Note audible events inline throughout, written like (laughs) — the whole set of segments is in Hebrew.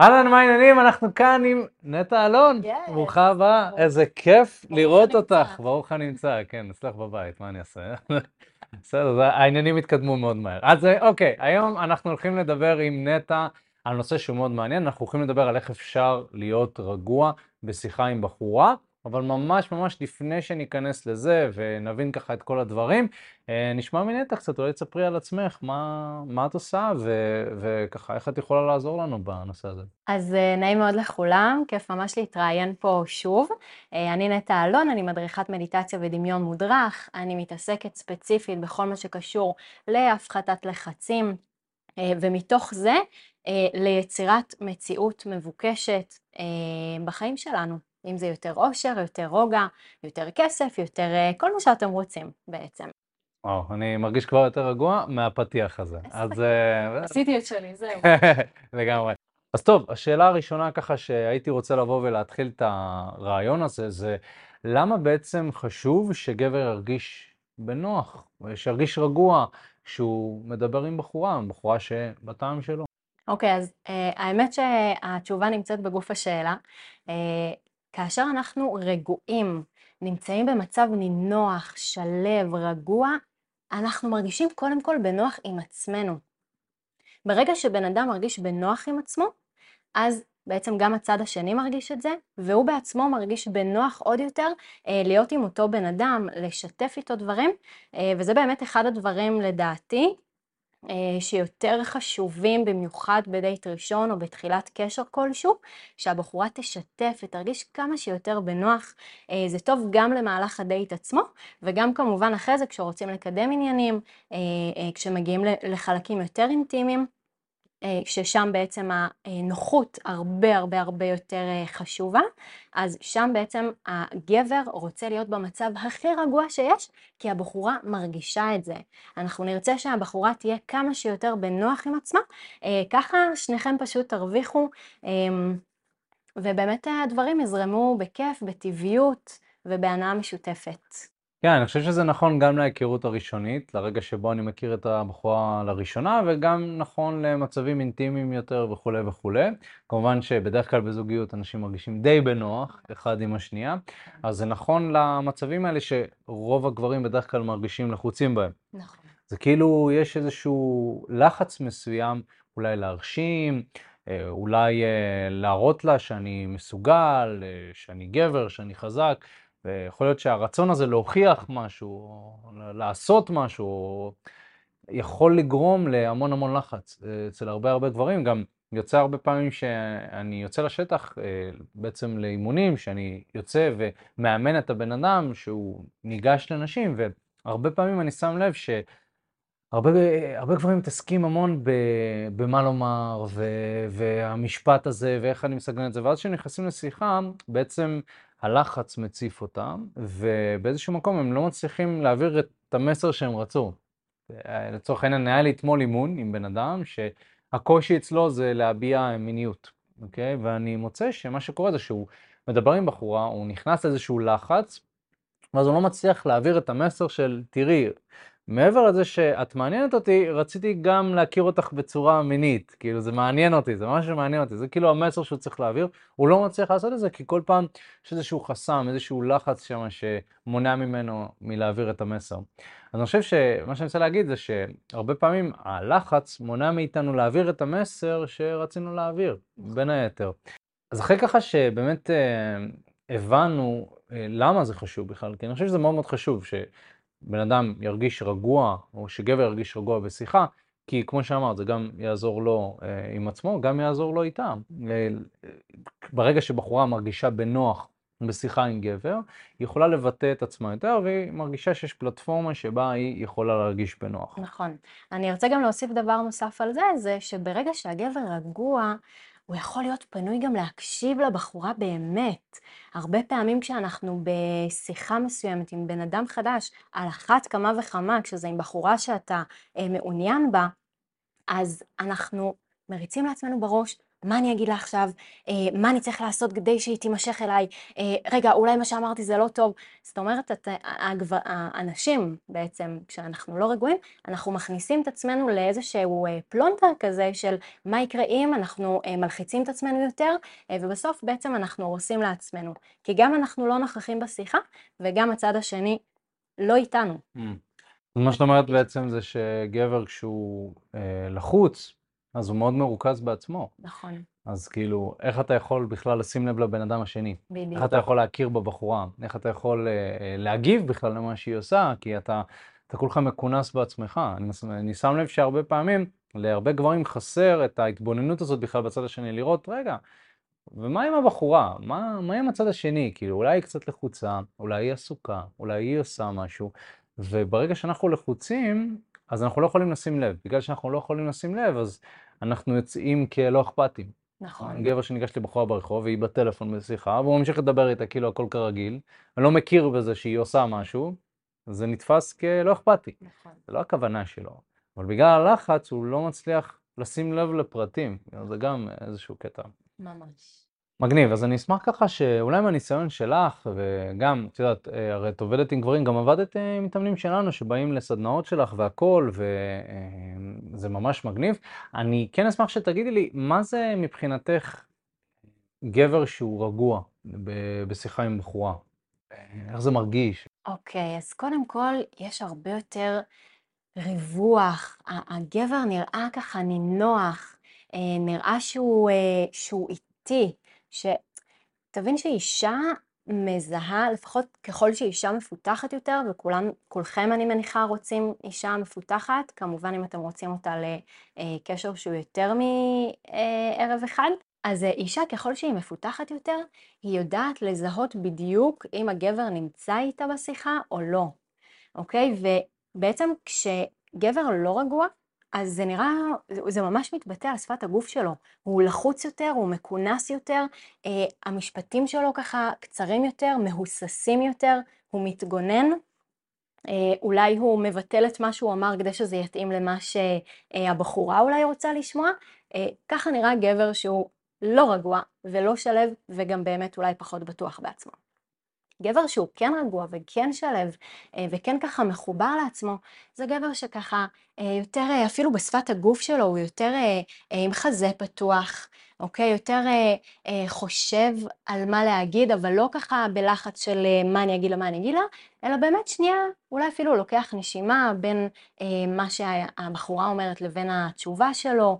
אהלן, מה העניינים? אנחנו כאן עם נטע אלון. Yes. ברוכה הבאה. איזה כיף לראות. אותך. ברוך הנמצא, כן, אצלך בבית, מה אני אעשה? (laughs) בסדר, העניינים התקדמו מאוד מהר. אז אה, אוקיי, היום אנחנו הולכים לדבר עם נטע על נושא שהוא מאוד מעניין. אנחנו הולכים לדבר על איך אפשר להיות רגוע בשיחה עם בחורה, אבל ממש ממש לפני שניכנס לזה ונבין ככה את כל הדברים, אה, נשמע מנטע קצת, אולי תספרי על עצמך, מה, מה את עושה ו- וככה, איך את יכולה לעזור לנו בנושא הזה. אז אה, נעים מאוד לכולם, כיף ממש להתראיין פה שוב. אה, אני נטע אלון, אני מדריכת מדיטציה ודמיון מודרך. אני מתעסקת ספציפית בכל מה שקשור להפחתת לחצים, ומתוך זה ליצירת מציאות מבוקשת בחיים שלנו. אם זה יותר אושר, יותר רוגע, יותר כסף, יותר אה, כל מה שאתם רוצים בעצם. וואו, אני מרגיש כבר יותר רגוע מהפתיח הזה. אז. אה, עשיתי את שלי, זהו. (laughs) לגמרי. אז טוב, השאלה הראשונה ככה שהייתי רוצה לבוא ולהתחיל את הרעיון הזה, זה למה בעצם חשוב שגבר ירגיש בנוח, שירגיש רגוע כשהוא מדבר עם בחורה, בחורה שבטעם שלו. אוקיי, אז אה, האמת שהתשובה נמצאת בגוף השאלה. אה, כאשר אנחנו רגועים, נמצאים במצב נינוח, שלב, רגוע, אנחנו מרגישים קודם כל בנוח עם עצמנו. ברגע שבן אדם מרגיש בנוח עם עצמו, אז בעצם גם הצד השני מרגיש את זה, והוא בעצמו מרגיש בנוח עוד יותר אה, להיות עם אותו בן אדם, לשתף איתו דברים, אה, וזה באמת אחד הדברים לדעתי שיותר חשובים במיוחד בדייט ראשון או בתחילת קשר כלשהו, שהבחורה תשתף ותרגיש כמה שיותר בנוח. אה, זה טוב גם למהלך הדייט עצמו, וגם כמובן אחרי זה כשרוצים לקדם עניינים, אה, אה, כשמגיעים לחלקים יותר אינטימיים. אה, ששם בעצם הנוחות הרבה הרבה הרבה יותר אה, חשובה, אז שם בעצם הגבר רוצה להיות במצב הכי רגוע שיש, כי הבחורה מרגישה את זה. אנחנו נרצה שהבחורה תהיה כמה שיותר בנוח עם עצמה, אה, ככה שניכם פשוט תרוויחו, אה, ובאמת הדברים יזרמו בכיף, בטבעיות ובהנאה משותפת. כן, אני חושב שזה נכון גם להיכרות הראשונית, לרגע שבו אני מכיר את הבחורה לראשונה, וגם נכון למצבים אינטימיים יותר וכולי וכולי. כמובן שבדרך כלל בזוגיות אנשים מרגישים די בנוח אחד עם השנייה, אז זה נכון למצבים האלה שרוב הגברים בדרך כלל מרגישים לחוצים בהם. נכון. זה כאילו יש איזשהו לחץ מסוים, אולי להרשים, אה, אולי אה, להראות לה שאני מסוגל, אה, שאני גבר, שאני חזק, ויכול להיות שהרצון הזה להוכיח משהו, או לעשות משהו, יכול לגרום להמון המון לחץ אה, אצל הרבה הרבה גברים. גם יוצא הרבה פעמים שאני יוצא לשטח, אה, בעצם לאימונים, שאני יוצא ומאמן את הבן אדם שהוא ניגש לנשים, והרבה פעמים אני שם לב ש... הרבה, הרבה גברים מתעסקים המון ב, במה לומר, ו, והמשפט הזה, ואיך אני מסגנן את זה, ואז כשהם נכנסים לשיחה, בעצם הלחץ מציף אותם, ובאיזשהו מקום הם לא מצליחים להעביר את המסר שהם רצו. אה, לצורך העניין, היה לי אתמול אימון עם בן אדם, שהקושי אצלו זה להביע מיניות, אוקיי? ואני מוצא שמה שקורה זה שהוא מדבר עם בחורה, הוא נכנס לאיזשהו לחץ, ואז הוא לא מצליח להעביר את המסר של, תראי, מעבר לזה שאת מעניינת אותי, רציתי גם להכיר אותך בצורה מינית, כאילו זה מעניין אותי, זה ממש מעניין אותי, זה כאילו המסר שהוא צריך להעביר, הוא לא מצליח לעשות את זה כי כל פעם יש איזשהו חסם, איזשהו לחץ שם שמונע ממנו מלהעביר את המסר. אז אני חושב שמה שאני רוצה להגיד זה שהרבה פעמים הלחץ מונע מאיתנו להעביר את המסר שרצינו להעביר, בין היתר. אז אחרי ככה שבאמת אה, הבנו אה, למה זה חשוב בכלל, כי אני חושב שזה מאוד מאוד חשוב שבן אדם ירגיש רגוע, או שגבר ירגיש רגוע בשיחה, כי כמו שאמרת, זה גם יעזור לו אה, עם עצמו, גם יעזור לו איתם. אה, ברגע שבחורה מרגישה בנוח בשיחה עם גבר, היא יכולה לבטא את עצמה יותר, והיא מרגישה שיש פלטפורמה שבה היא יכולה להרגיש בנוח. נכון. אני ארצה גם להוסיף דבר נוסף על זה, זה שברגע שהגבר רגוע, הוא יכול להיות פנוי גם להקשיב לבחורה באמת. הרבה פעמים כשאנחנו בשיחה מסוימת עם בן אדם חדש, על אחת כמה וכמה, כשזה עם בחורה שאתה אה, מעוניין בה, אז אנחנו מריצים לעצמנו בראש מה אני אגיד לה עכשיו, אה, מה אני צריך לעשות כדי שהיא תימשך אליי, אה, רגע, אולי מה שאמרתי זה לא טוב. זאת אומרת, את, הגבר, האנשים בעצם, כשאנחנו לא רגועים, אנחנו מכניסים את עצמנו לאיזשהו אה, פלונטר כזה של מה יקרה אם אנחנו אה, מלחיצים את עצמנו יותר, אה, ובסוף בעצם אנחנו הורסים לעצמנו. כי גם אנחנו לא נוכחים בשיחה, וגם הצד השני לא איתנו. Mm. מה שאת אומרת בעצם זה שגבר כשהוא אה, לחוץ, אז הוא מאוד מרוכז בעצמו. נכון, אז כאילו, איך אתה יכול בכלל לשים לב לבן אדם השני? בדיוק. איך אתה יכול להכיר בבחורה? איך אתה יכול אה, אה, להגיב בכלל למה שהיא עושה? כי אתה, אתה כולך מכונס בעצמך. אני, אני שם לב שהרבה פעמים, להרבה גברים חסר את ההתבוננות הזאת בכלל בצד השני, לראות, רגע, ומה עם הבחורה? מה, מה עם הצד השני? כאילו, אולי היא קצת לחוצה, אולי היא עסוקה, אולי היא עושה משהו, וברגע שאנחנו לחוצים, אז אנחנו לא יכולים לשים לב. בגלל שאנחנו לא יכולים לשים לב, אז אנחנו יוצאים כלא אכפתיים. נכון, גבר שניגש לבחורה ברחוב והיא בטלפון בשיחה, והוא ממשיך לדבר איתה כאילו הכל כרגיל, ולא מכיר בזה שהיא עושה משהו, זה נתפס כלא אכפתי. נכון. זה לא הכוונה שלו, אבל בגלל הלחץ הוא לא מצליח לשים לב לפרטים, זה גם איזשהו קטע. ממש. מגניב, אז אני אשמח ככה שאולי מהניסיון שלך, וגם, את יודעת, אה, הרי את עובדת עם גברים, גם עבדת אה, עם מתאמנים שלנו שבאים לסדנאות שלך והכול, וזה ממש מגניב. אני כן אשמח שתגידי לי, מה זה מבחינתך גבר שהוא רגוע בשיחה עם בחורה? אה, איך זה מרגיש? אוקיי, אז קודם כל, יש הרבה יותר ריווח. הגבר נראה ככה נינוח, אה, נראה שהוא, אה, שהוא איטי, שתבין שאישה מזהה, לפחות ככל שאישה מפותחת יותר, וכולכם אני מניחה רוצים אישה מפותחת, כמובן אם אתם רוצים אותה לקשר שהוא יותר מערב אחד, אז אישה ככל שהיא מפותחת יותר, היא יודעת לזהות בדיוק אם הגבר נמצא איתה בשיחה או לא, אוקיי? ובעצם כשגבר לא רגוע, אז זה נראה, זה- ממש מתבטא על שפת הגוף שלו. הוא לחוץ יותר, הוא מכונס יותר, אה, המשפטים שלו ככה קצרים יותר, מהוססים יותר, הוא מתגונן. אה, אולי הוא מבטל את מה שהוא אמר כדי שזה יתאים למה שהבחורה אולי רוצה לשמוע. אה, ככה נראה גבר שהוא לא רגוע ולא שלב וגם באמת אולי פחות בטוח בעצמו. גבר שהוא כן רגוע וכן שלב אה, וכן ככה מחובר לעצמו, זה גבר שככה אה, יותר, אה, אפילו בשפת הגוף שלו, הוא יותר עם חזה פתוח, אוקיי? יותר חושב על מה להגיד, אבל לא ככה בלחץ של מה אני אגיד לה, מה אני אגיד לה, אלא באמת שנייה, אולי אפילו לוקח נשימה בין מה שהבחורה אומרת לבין התשובה שלו.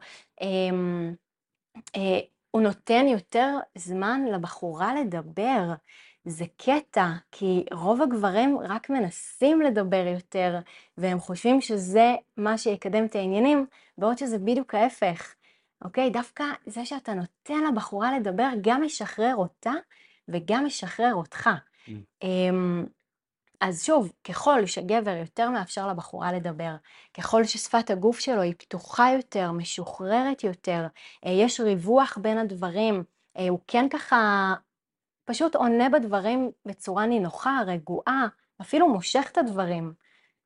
אה, הוא נותן יותר זמן לבחורה לדבר. זה קטע, כי רוב הגברים רק מנסים לדבר יותר, והם חושבים שזה מה שיקדם את העניינים, בעוד שזה בדיוק ההפך. אוקיי? דווקא זה שאתה נותן לבחורה לדבר גם משחרר אותה וגם משחרר אותך. Mm. אמ, אז שוב, ככל שגבר יותר מאפשר לבחורה לדבר, ככל ששפת הגוף שלו היא פתוחה יותר, משוחררת יותר, אה, יש ריווח בין הדברים, אה, הוא כן ככה פשוט עונה בדברים בצורה נינוחה, רגועה, אפילו מושך את הדברים,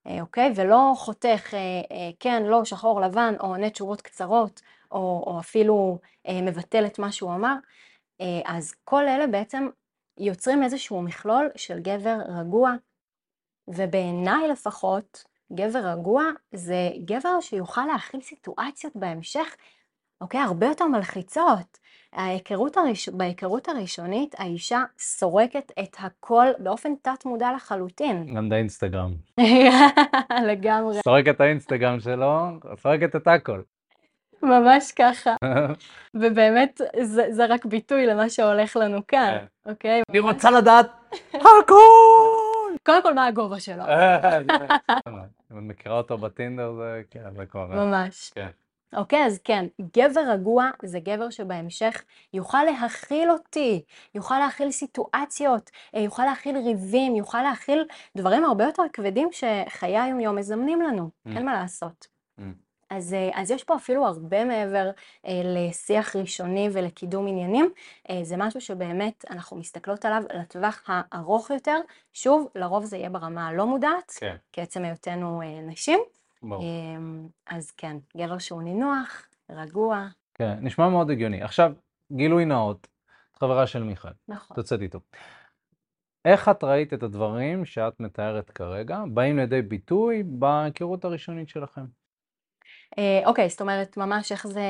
אה, אוקיי? ולא חותך אה, אה, כן, לא, שחור, לבן, או עונה תשובות קצרות, או, או אפילו מבטל את מה שהוא אמר. אז כל אלה בעצם יוצרים איזשהו מכלול של גבר רגוע, ובעיניי לפחות, גבר רגוע זה גבר שיוכל להכיל סיטואציות בהמשך, אוקיי? הרבה יותר מלחיצות. ההיכרות הראש... בהיכרות הראשונית האישה סורקת את הכל באופן תת מודע לחלוטין. גם את האינסטגרם. (laughs) לגמרי, סורק את האינסטגרם שלו, סורקת את הכל. ממש ככה. (laughs) ובאמת זה, זה רק ביטוי למה שהולך לנו כאן, כן. אוקיי? אני רוצה לדעת הכל! קודם כל מה הגובה שלו, אם (laughs) את מכירה אותו בטינדר זה, כן, זה כבר... ממש. אוקיי, אז כן, גבר רגוע זה גבר שבהמשך יוכל להכיל אותי, יוכל להכיל סיטואציות, אה, יוכל להכיל ריבים, יוכל להכיל דברים הרבה יותר כבדים שחיי היום-יום מזמנים לנו, Mm. אין מה לעשות. Mm. אז, אה, אז יש פה אפילו הרבה מעבר אה, לשיח ראשוני ולקידום עניינים, אה, זה משהו שבאמת אנחנו מסתכלות עליו לטווח הארוך יותר, שוב, לרוב זה יהיה ברמה הלא מודעת, כן, כעצם היותנו אה, נשים. אמ, אז כן, גבר שהוא נינוח, רגוע, כן, נשמע מאוד הגיוני. עכשיו, גילוי נאות, חברה של מיכאל, נכון. את יוצאת איתו. איך את ראית את הדברים שאת מתארת כרגע, באים לידי ביטוי בהיכרות הראשונית שלכם? אה, אוקיי, זאת אומרת, ממש איך זה...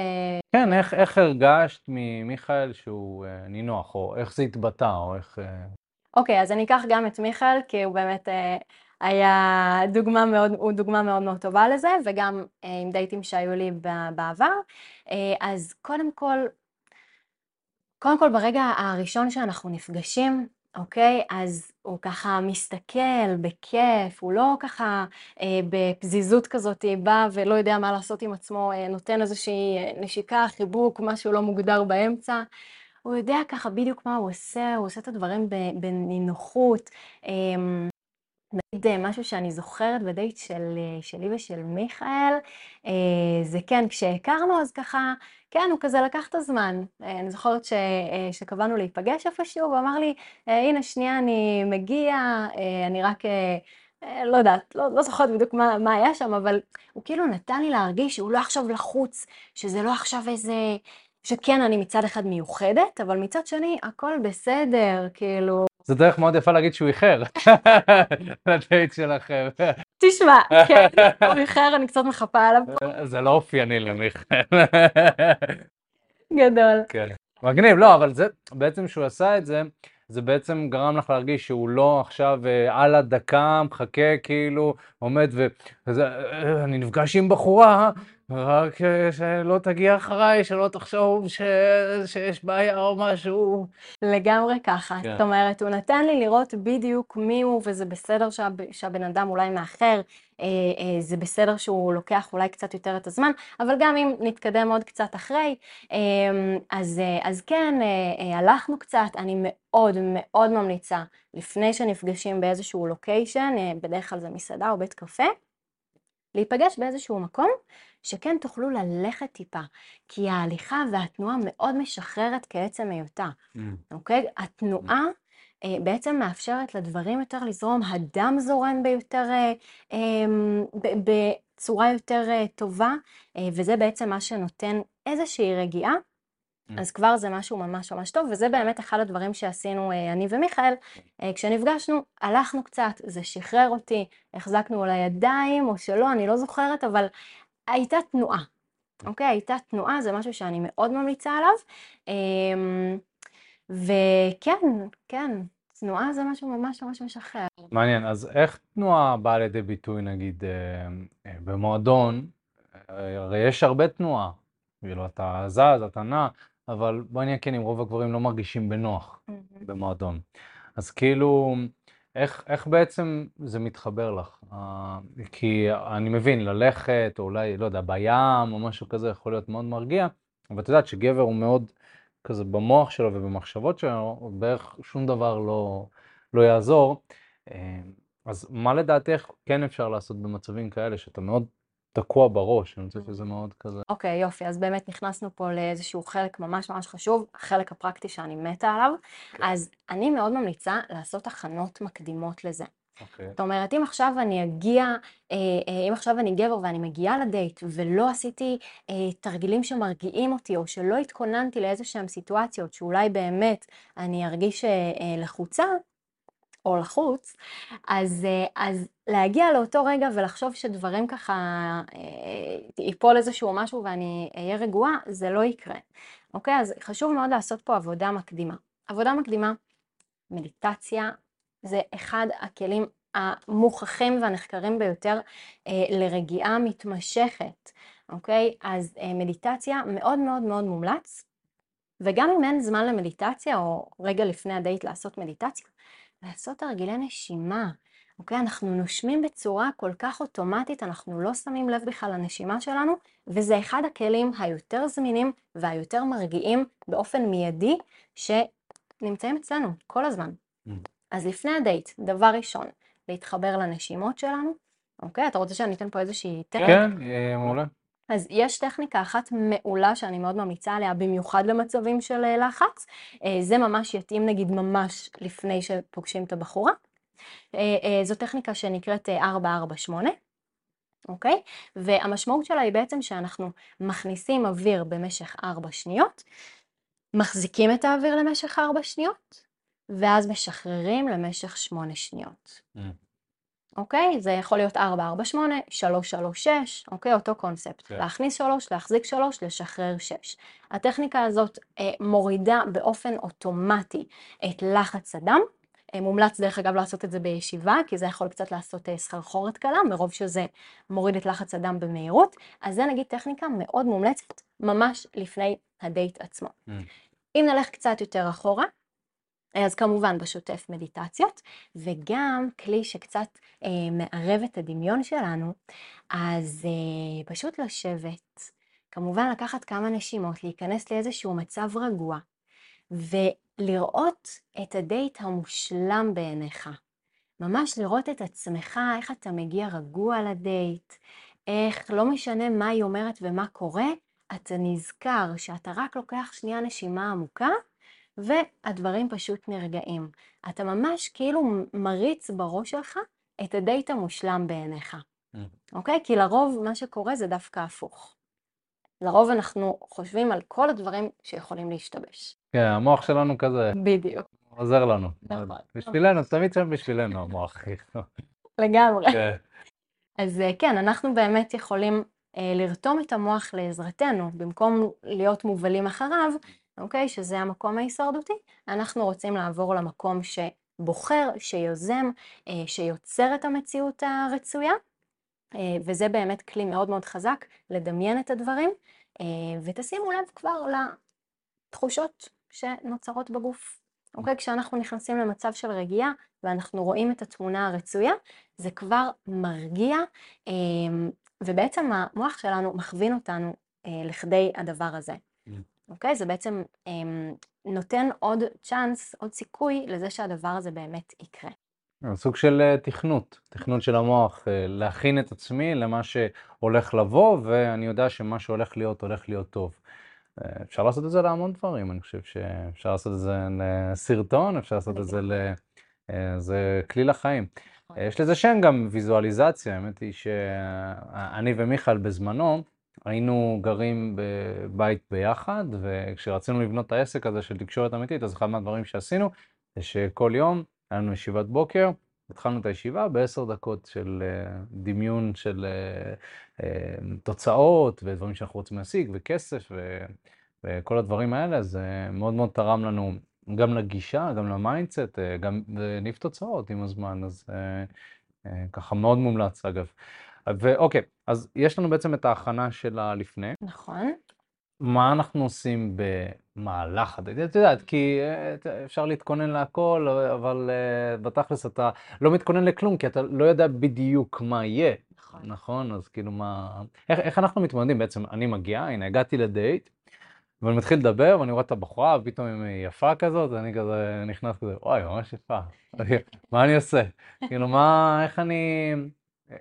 כן, איך, איך הרגשת ממיכאל שהוא אה, נינוח, או איך זה התבטא, או איך... אה... אוקיי, אז אני אקח גם את מיכאל, כי הוא באמת אה, היה דוגמה מאוד, הוא דוגמה מאוד מאוד טובה לזה, וגם אה, עם דייטים שהיו לי בעבר. אה, אז קודם כל, קודם כל ברגע הראשון שאנחנו נפגשים, אוקיי? אז הוא ככה מסתכל בכיף, הוא לא ככה אה, בפזיזות כזאת בא ולא יודע מה לעשות עם עצמו, אה, נותן איזושהי אה, נשיקה, חיבוק, משהו לא מוגדר באמצע. הוא יודע ככה בדיוק מה הוא עושה, הוא עושה את הדברים בנינוחות. אה, נגיד אה, משהו שאני זוכרת בדייט של, אה, שלי ושל מיכאל, אה, זה כן, כשהכרנו אז ככה, כן, הוא כזה לקח את הזמן. אני זוכרת ש, שקבענו להיפגש איפשהו, הוא אמר לי, הנה שנייה אני מגיע, אני רק, לא יודעת, לא, לא זוכרת בדיוק מה, מה היה שם, אבל הוא כאילו נתן לי להרגיש שהוא לא עכשיו לחוץ, שזה לא עכשיו איזה... שכן, אני מצד אחד מיוחדת, אבל מצד שני, הכל בסדר, כאילו... זו דרך מאוד יפה להגיד שהוא איחר (laughs) לדייט שלכם. תשמע, (laughs) כן, הוא איחר, אני קצת מחפה עליו. זה לא אופייני למיכאל. גדול. כן. מגניב, לא, אבל זה, בעצם שהוא עשה את זה, זה בעצם גרם לך להרגיש שהוא לא עכשיו אה, על הדקה, מחכה כאילו, עומד ו... וזה, אה, אני נפגש עם בחורה, רק אה, שלא תגיע אחריי, שלא תחשוב ש... שיש בעיה או משהו. לגמרי ככה. כן. זאת אומרת, הוא נתן לי לראות בדיוק מי הוא, וזה בסדר שהב... שהבן אדם אולי מאחר, אה, אה, זה בסדר שהוא לוקח אולי קצת יותר את הזמן, אבל גם אם נתקדם עוד קצת אחרי, אה, אז, אה, אז כן, אה, אה, הלכנו קצת, אני מאוד מאוד ממליצה, לפני שנפגשים באיזשהו לוקיישן, אה, בדרך כלל זה מסעדה או בית קפה, להיפגש באיזשהו מקום שכן תוכלו ללכת טיפה, כי ההליכה והתנועה מאוד משחררת כעצם היותה, mm. אוקיי? התנועה אה, בעצם מאפשרת לדברים יותר לזרום, הדם זורם ביותר, אה, אה, בצורה יותר אה, טובה, אה, וזה בעצם מה שנותן איזושהי רגיעה. Mm. אז כבר זה משהו ממש ממש טוב, וזה באמת אחד הדברים שעשינו אה, אני ומיכאל. אה, כשנפגשנו, הלכנו קצת, זה שחרר אותי, החזקנו על הידיים או שלא, אני לא זוכרת, אבל הייתה תנועה, אוקיי? הייתה תנועה, זה משהו שאני מאוד ממליצה עליו. אמ, וכן, כן, תנועה זה משהו ממש ממש משחרר. מעניין, אז איך תנועה באה לידי ביטוי, נגיד, אה, אה, במועדון? הרי יש הרבה תנועה, כאילו, אתה זז, אתה נע, אבל בוא נהיה כן, אם רוב הגברים לא מרגישים בנוח במועדון. אז כאילו... איך, איך בעצם זה מתחבר לך? Uh, כי אני מבין, ללכת, או אולי, לא יודע, בים, או משהו כזה, יכול להיות מאוד מרגיע, אבל את יודעת שגבר הוא מאוד כזה במוח שלו ובמחשבות שלו, בערך שום דבר לא, לא יעזור. Uh, אז מה לדעתך כן אפשר לעשות במצבים כאלה, שאתה מאוד תקוע בראש, אני חושב שזה מאוד כזה. אוקיי, okay, יופי, אז באמת נכנסנו פה לאיזשהו חלק ממש ממש חשוב, החלק הפרקטי שאני מתה עליו. Okay. כן. אז אני מאוד ממליצה לעשות הכנות מקדימות לזה. Okay. אוקיי. זאת אומרת, אם עכשיו אני אגיע, אה, אה, אם עכשיו אני גבר ואני מגיעה לדייט ולא עשיתי אה, תרגילים שמרגיעים אותי, או שלא התכוננתי לאיזה שהן סיטואציות שאולי באמת אני ארגיש לחוצה, או לחוץ, אז, אה, אז להגיע לאותו רגע ולחשוב שדברים ככה, אה, ייפול איזשהו משהו ואני אהיה רגועה, זה לא יקרה. אוקיי? אז חשוב מאוד לעשות פה עבודה מקדימה. עבודה מקדימה, מדיטציה, זה אחד הכלים המוכחים והנחקרים ביותר אה, לרגיעה מתמשכת, אוקיי? אז אה, מדיטציה מאוד מאוד מאוד מומלץ, וגם אם אין זמן למדיטציה, או רגע לפני הדייט לעשות מדיטציה, לעשות תרגילי נשימה. אוקיי? אנחנו נושמים בצורה כל כך אוטומטית, אנחנו לא שמים לב בכלל לנשימה שלנו, וזה אחד הכלים היותר זמינים והיותר מרגיעים באופן מיידי, שנמצאים אצלנו כל הזמן. Mm. אז לפני הדייט, דבר ראשון, להתחבר לנשימות שלנו. אוקיי? אתה רוצה שאני אתן פה איזושהי טכניקה? כן, אה, מעולה. אז יש טכניקה אחת מעולה שאני מאוד ממליצה עליה, במיוחד למצבים של אה, לחץ. אה, זה ממש יתאים נגיד ממש לפני שפוגשים את הבחורה. אה, זו טכניקה שנקראת 448. אוקיי? והמשמעות שלה היא בעצם שאנחנו מכניסים אוויר במשך 4 שניות, מחזיקים את האוויר למשך 4 שניות, ואז משחררים למשך 8 שניות. Mm. אוקיי? זה יכול להיות 4, 4, 8, 3, 3, 6, אוקיי? אותו קונספט. כן. להכניס 3, להחזיק 3, לשחרר 6. הטכניקה הזאת אה, מורידה באופן אוטומטי את לחץ הדם. אה, מומלץ דרך אגב לעשות את זה בישיבה, כי זה יכול קצת לעשות אה, סחרחורת קלה, מרוב שזה מוריד את לחץ הדם במהירות. אז זה נגיד טכניקה מאוד מומלצת, ממש לפני הדייט עצמו. Mm. אם נלך קצת יותר אחורה, אז כמובן בשוטף מדיטציות, וגם כלי שקצת אה, מערב את הדמיון שלנו, אז אה, פשוט לשבת, כמובן לקחת כמה נשימות, להיכנס לאיזשהו מצב רגוע, ולראות את הדייט המושלם בעיניך. ממש לראות את עצמך, איך אתה מגיע רגוע לדייט, איך לא משנה מה היא אומרת ומה קורה, אתה נזכר שאתה רק לוקח שנייה נשימה עמוקה, והדברים פשוט נרגעים. אתה ממש כאילו מריץ בראש שלך את הדייט המושלם בעיניך, Mm. אוקיי? כי לרוב מה שקורה זה דווקא הפוך. לרוב אנחנו חושבים על כל הדברים שיכולים להשתבש. כן, המוח שלנו כזה בדיוק, עוזר לנו. נכון. בשבילנו, תמיד שם בשבילנו המוח. לגמרי. כן. אז אה, כן, אנחנו באמת יכולים אה, לרתום את המוח לעזרתנו, במקום להיות מובלים אחריו, אוקיי? שזה המקום ההישרדותי, אנחנו רוצים לעבור למקום שבוחר, שיוזם, אה, שיוצר את המציאות הרצויה, אה, וזה באמת כלי מאוד מאוד חזק לדמיין את הדברים, אה, ותשימו לב כבר לתחושות שנוצרות בגוף. אוקיי? כשאנחנו נכנסים למצב של רגיעה ואנחנו רואים את התמונה הרצויה, זה כבר מרגיע, ובעצם המוח שלנו מכווין אותנו לכדי הדבר הזה. אוקיי? זה בעצם אה, נותן עוד צ'אנס, עוד סיכוי לזה שהדבר הזה באמת יקרה. סוג של אה, תכנות, תכנות של המוח, אה, להכין את עצמי למה שהולך לבוא, ואני יודע שמה שהולך להיות, הולך להיות טוב. אה, אפשר לעשות את זה להמון דברים, אני חושב שאפשר לעשות את זה לסרטון, אפשר לעשות את זה ל... זה כלי לחיים. אה, יש לזה שם גם ויזואליזציה, האמת היא שאני ומיכאל בזמנו היינו גרים בבית ביחד, וכשרצינו לבנות את העסק הזה של תקשורת אמיתית, אז אחד מהדברים שעשינו זה שכל יום היה לנו ישיבת בוקר, התחלנו את הישיבה בעשר דקות של אה, דמיון של אה, אה, תוצאות ודברים שאנחנו רוצים להשיג וכסף ו- וכל הדברים האלה, זה מאוד מאוד תרם לנו גם לגישה, גם ל mindset, גם הניב תוצאות עם הזמן, אז ככה מאוד מומלץ אגב. ואוקיי, אז יש לנו בעצם את ההכנה של הלפני. נכון. מה אנחנו עושים במהלך הדייט? את יודעת, כי אה, אפשר להתכונן להכל, אבל אה, בתכלס אתה לא מתכונן לכלום, כי אתה לא יודע בדיוק מה יהיה, נכון. נכון? אז כאילו מה... איך, איך אנחנו מתמודדים? בעצם אני מגיע, הנה הגעתי לדייט, ואני מתחיל לדבר, ואני רואה את הבחורה, ופתאום היא יפה כזאת, ואני כזה נכנס כזה, וואי, ממש יפה. (laughs) מה אני עושה? כאילו, מה, איך אני...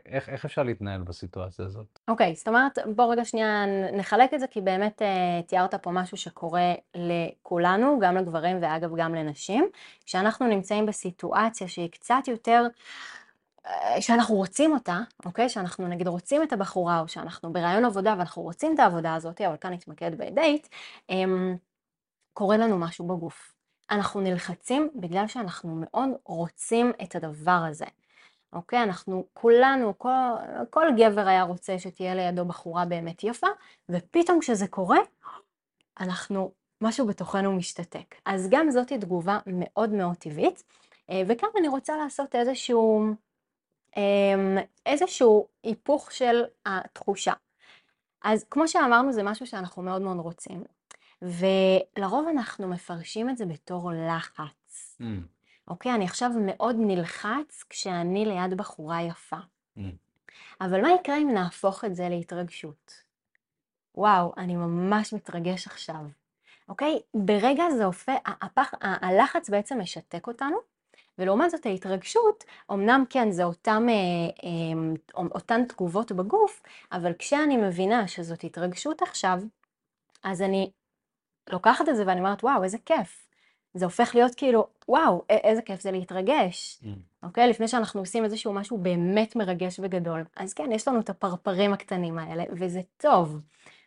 איך, איך אפשר להתנהל בסיטואציה הזאת? אוקיי, זאת אומרת, בוא רגע שנייה נחלק את זה, כי באמת אה, תיארת פה משהו שקורה לכולנו, גם לגברים ואגב גם לנשים, שאנחנו נמצאים בסיטואציה שהיא קצת יותר, אה, שאנחנו רוצים אותה, אוקיי? שאנחנו נגיד רוצים את הבחורה, או שאנחנו ברעיון עבודה ואנחנו רוצים את העבודה הזאת, אבל כאן נתמקד בדייט, אה, קורה לנו משהו בגוף. אנחנו נלחצים בגלל שאנחנו מאוד רוצים את הדבר הזה. אוקיי? אנחנו כולנו, כל, כל גבר היה רוצה שתהיה לידו בחורה באמת יפה, ופתאום כשזה קורה, אנחנו, משהו בתוכנו משתתק. אז גם זאת תגובה מאוד מאוד טבעית, אה, וכאן אני רוצה לעשות איזשהו, אמ, איזשהו היפוך של התחושה. אז כמו שאמרנו, זה משהו שאנחנו מאוד מאוד רוצים, ולרוב אנחנו מפרשים את זה בתור לחץ. Mm, אוקיי? אני עכשיו מאוד נלחץ כשאני ליד בחורה יפה. mm, אבל מה יקרה אם נהפוך את זה להתרגשות? וואו, אני ממש מתרגש עכשיו. אוקיי? ברגע זה הופך, הפח, הלחץ בעצם משתק אותנו, ולעומת זאת ההתרגשות, אמנם כן, זה אותם, אה, אה, אותן תגובות בגוף, אבל כשאני מבינה שזאת התרגשות עכשיו, אז אני לוקחת את זה ואני אומרת, וואו, איזה כיף. זה הופך להיות כאילו, וואו, איזה כיף זה להתרגש. mm. אוקיי? לפני שאנחנו עושים איזשהו משהו באמת מרגש וגדול. אז כן, יש לנו את הפרפרים הקטנים האלה, וזה טוב,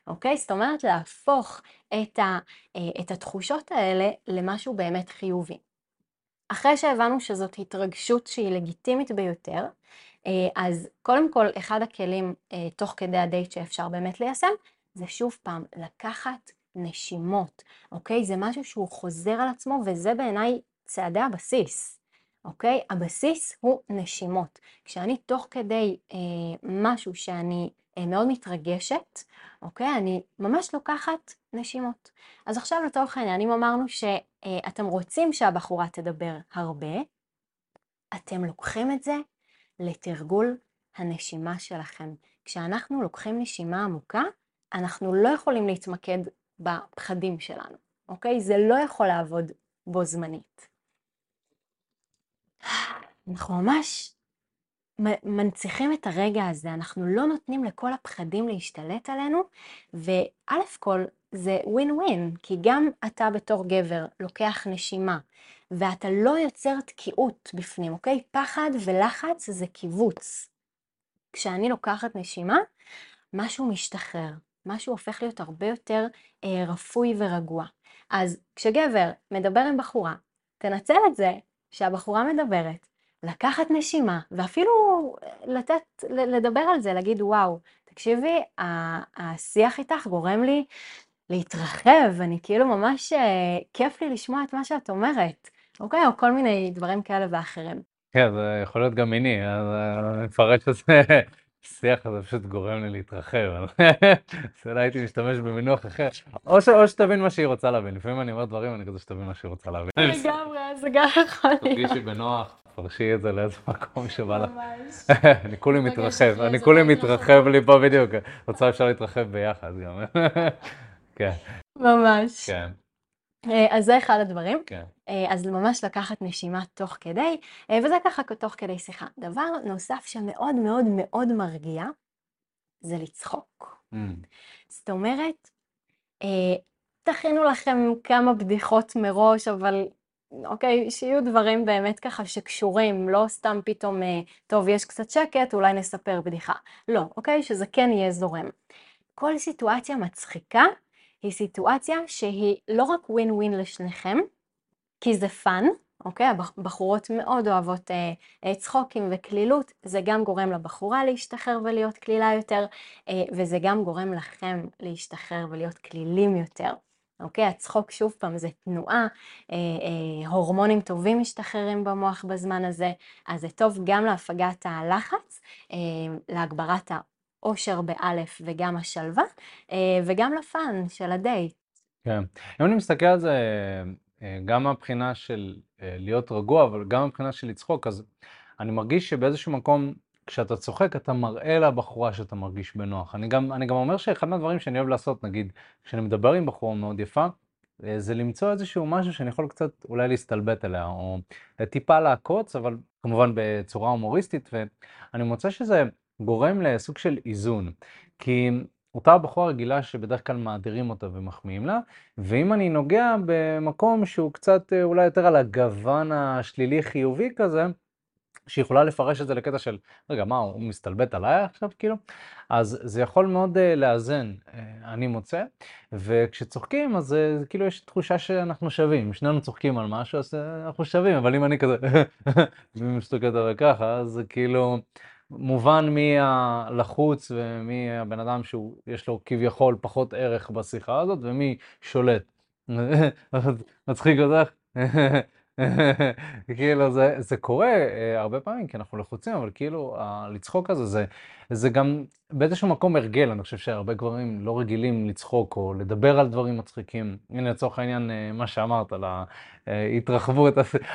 אוקיי? זאת אומרת, להפוך את, ה, אה, את התחושות האלה למשהו באמת חיובי. אחרי שהבנו שזאת התרגשות שהיא לגיטימית ביותר, אה, אז קודם כל, אחד הכלים אה, תוך כדי הדייט שאפשר באמת ליישם, זה שוב פעם, לקחת נשימות, אוקיי? זה משהו שהוא חוזר על עצמו, וזה בעיניי צעדי הבסיס, אוקיי? הבסיס הוא נשימות. כשאני תוך כדי אה, משהו שאני אה, מאוד מתרגשת, אוקיי? אני ממש לוקחת נשימות. אז עכשיו לצורך העניין, אם אמרנו שאתם רוצים שהבחורה תדבר הרבה, אתם לוקחים את זה לתרגול הנשימה שלכם. כשאנחנו לוקחים נשימה עמוקה, אנחנו לא יכולים להתמקד בפחדים שלנו, אוקיי? זה לא יכול לעבוד בו זמנית. אנחנו ממש מנציחים את הרגע הזה, אנחנו לא נותנים לכל הפחדים להשתלט עלינו, וא' כל זה ווין ווין, כי גם אתה בתור גבר לוקח נשימה, ואתה לא יוצר תקיעות בפנים, אוקיי? פחד ולחץ זה קיבוץ. כשאני לוקחת נשימה, משהו משתחרר, משהו הופך להיות הרבה יותר אה, רפוי ורגוע. אז כשגבר מדבר עם בחורה, תנצל את זה שהבחורה מדברת, לקחת נשימה, ואפילו לתת, לדבר על זה, להגיד וואו, תקשיבי, השיח איתך גורם לי להתרחב, אני כאילו ממש אה, כיף לי לשמוע את מה שאת אומרת, אוקיי? או כל מיני דברים כאלה ואחרים. כן, זה יכול להיות גם מיני, אז אני מפרט שזה השיח הזה פשוט גורם לי להתרחב, אז (laughs) אולי הייתי משתמש במינוח אחר, או, ש, או שתבין מה שהיא רוצה להבין, לפעמים אני אומר דברים, אני כזה שתבין מה שהיא רוצה להבין. (laughs) לגמרי, זה גם יכול להיות. תרגישי בנוח, תפרשי את זה לאיזה מקום שבא לך. (laughs) אני כולי מתרחב, אני כולי מתרחב לי פה בדיוק, רוצה אפשר להתרחב ביחד גם. כן. ממש. כן. אה, אז זה אחד הדברים. כן. אה, אז ממש לקחת נשימה תוך כדי, אה, וזה ככה תוך כדי שיחה. דבר נוסף שמאוד מאוד מאוד מרגיע, זה לצחוק. Mm. זאת אומרת, תכינו לכם כמה בדיחות מראש, אבל אוקיי, שיהיו דברים באמת ככה שקשורים, לא סתם פתאום, טוב, יש קצת שקט, אולי נספר בדיחה. לא, אוקיי? שזה כן יהיה זורם. כל סיטואציה מצחיקה היא סיטואציה שהיא לא רק ווין ווין לשניכם, כי זה fun, אוקיי? הבחורות מאוד אוהבות אה, אה, צחוקים וקלילות, זה גם גורם לבחורה להשתחרר ולהיות קלילה יותר, אה, וזה גם גורם לכם להשתחרר ולהיות קלילים יותר. אוקיי? הצחוק שוב פעם זה תנועה, אה, אה, הורמונים טובים משתחררים במוח בזמן הזה, אז זה טוב גם להפגת הלחץ, אה, להגברת אושר באלף וגם השלווה, אה, וגם לפאן של הדייט. כן. אם אני מסתכל על זה אה, גם מהבחינה של אה, להיות רגוע, אבל גם מהבחינה של לצחוק, אז אני מרגיש שבאיזשהו מקום, כשאתה צוחק, אתה מראה לבחורה שאתה מרגיש בנוח. אני גם, אני גם אומר שאחד מהדברים שאני אוהב לעשות, נגיד, כשאני מדבר עם בחורה מאוד יפה, זה למצוא איזשהו משהו שאני יכול קצת אולי להסתלבט עליה, או טיפה לעקוץ, אבל כמובן בצורה הומוריסטית, ואני מוצא שזה גורם לסוג של איזון. כי אותה בחורה רגילה שבדרך כלל מאדירים אותה ומחמיאים לה, ואם אני נוגע במקום שהוא קצת אה, אולי יותר על הגוון השלילי-חיובי כזה, שיכולה לפרש את זה לקטע של, רגע, מה, הוא מסתלבט עליי עכשיו, כאילו? אז זה יכול מאוד uh, לאזן, uh, אני מוצא, וכשצוחקים, אז uh, כאילו יש תחושה שאנחנו שווים, שנינו צוחקים על משהו, אז uh, אנחנו שווים, אבל אם אני כזה, (laughs) מסתכלת עליי ככה, אז כאילו, מובן מי הלחוץ ומי הבן אדם שיש לו כביכול פחות ערך בשיחה הזאת ומי שולט. מצחיק אותך? כאילו זה, זה קורה uh, הרבה פעמים כי אנחנו לחוצים אבל כאילו לצחוק הזה זה, זה גם באיזשהו מקום הרגל אני חושב שהרבה גברים לא רגילים לצחוק או לדבר על דברים מצחיקים הנה לצורך העניין uh, מה שאמרת על ההתרחבות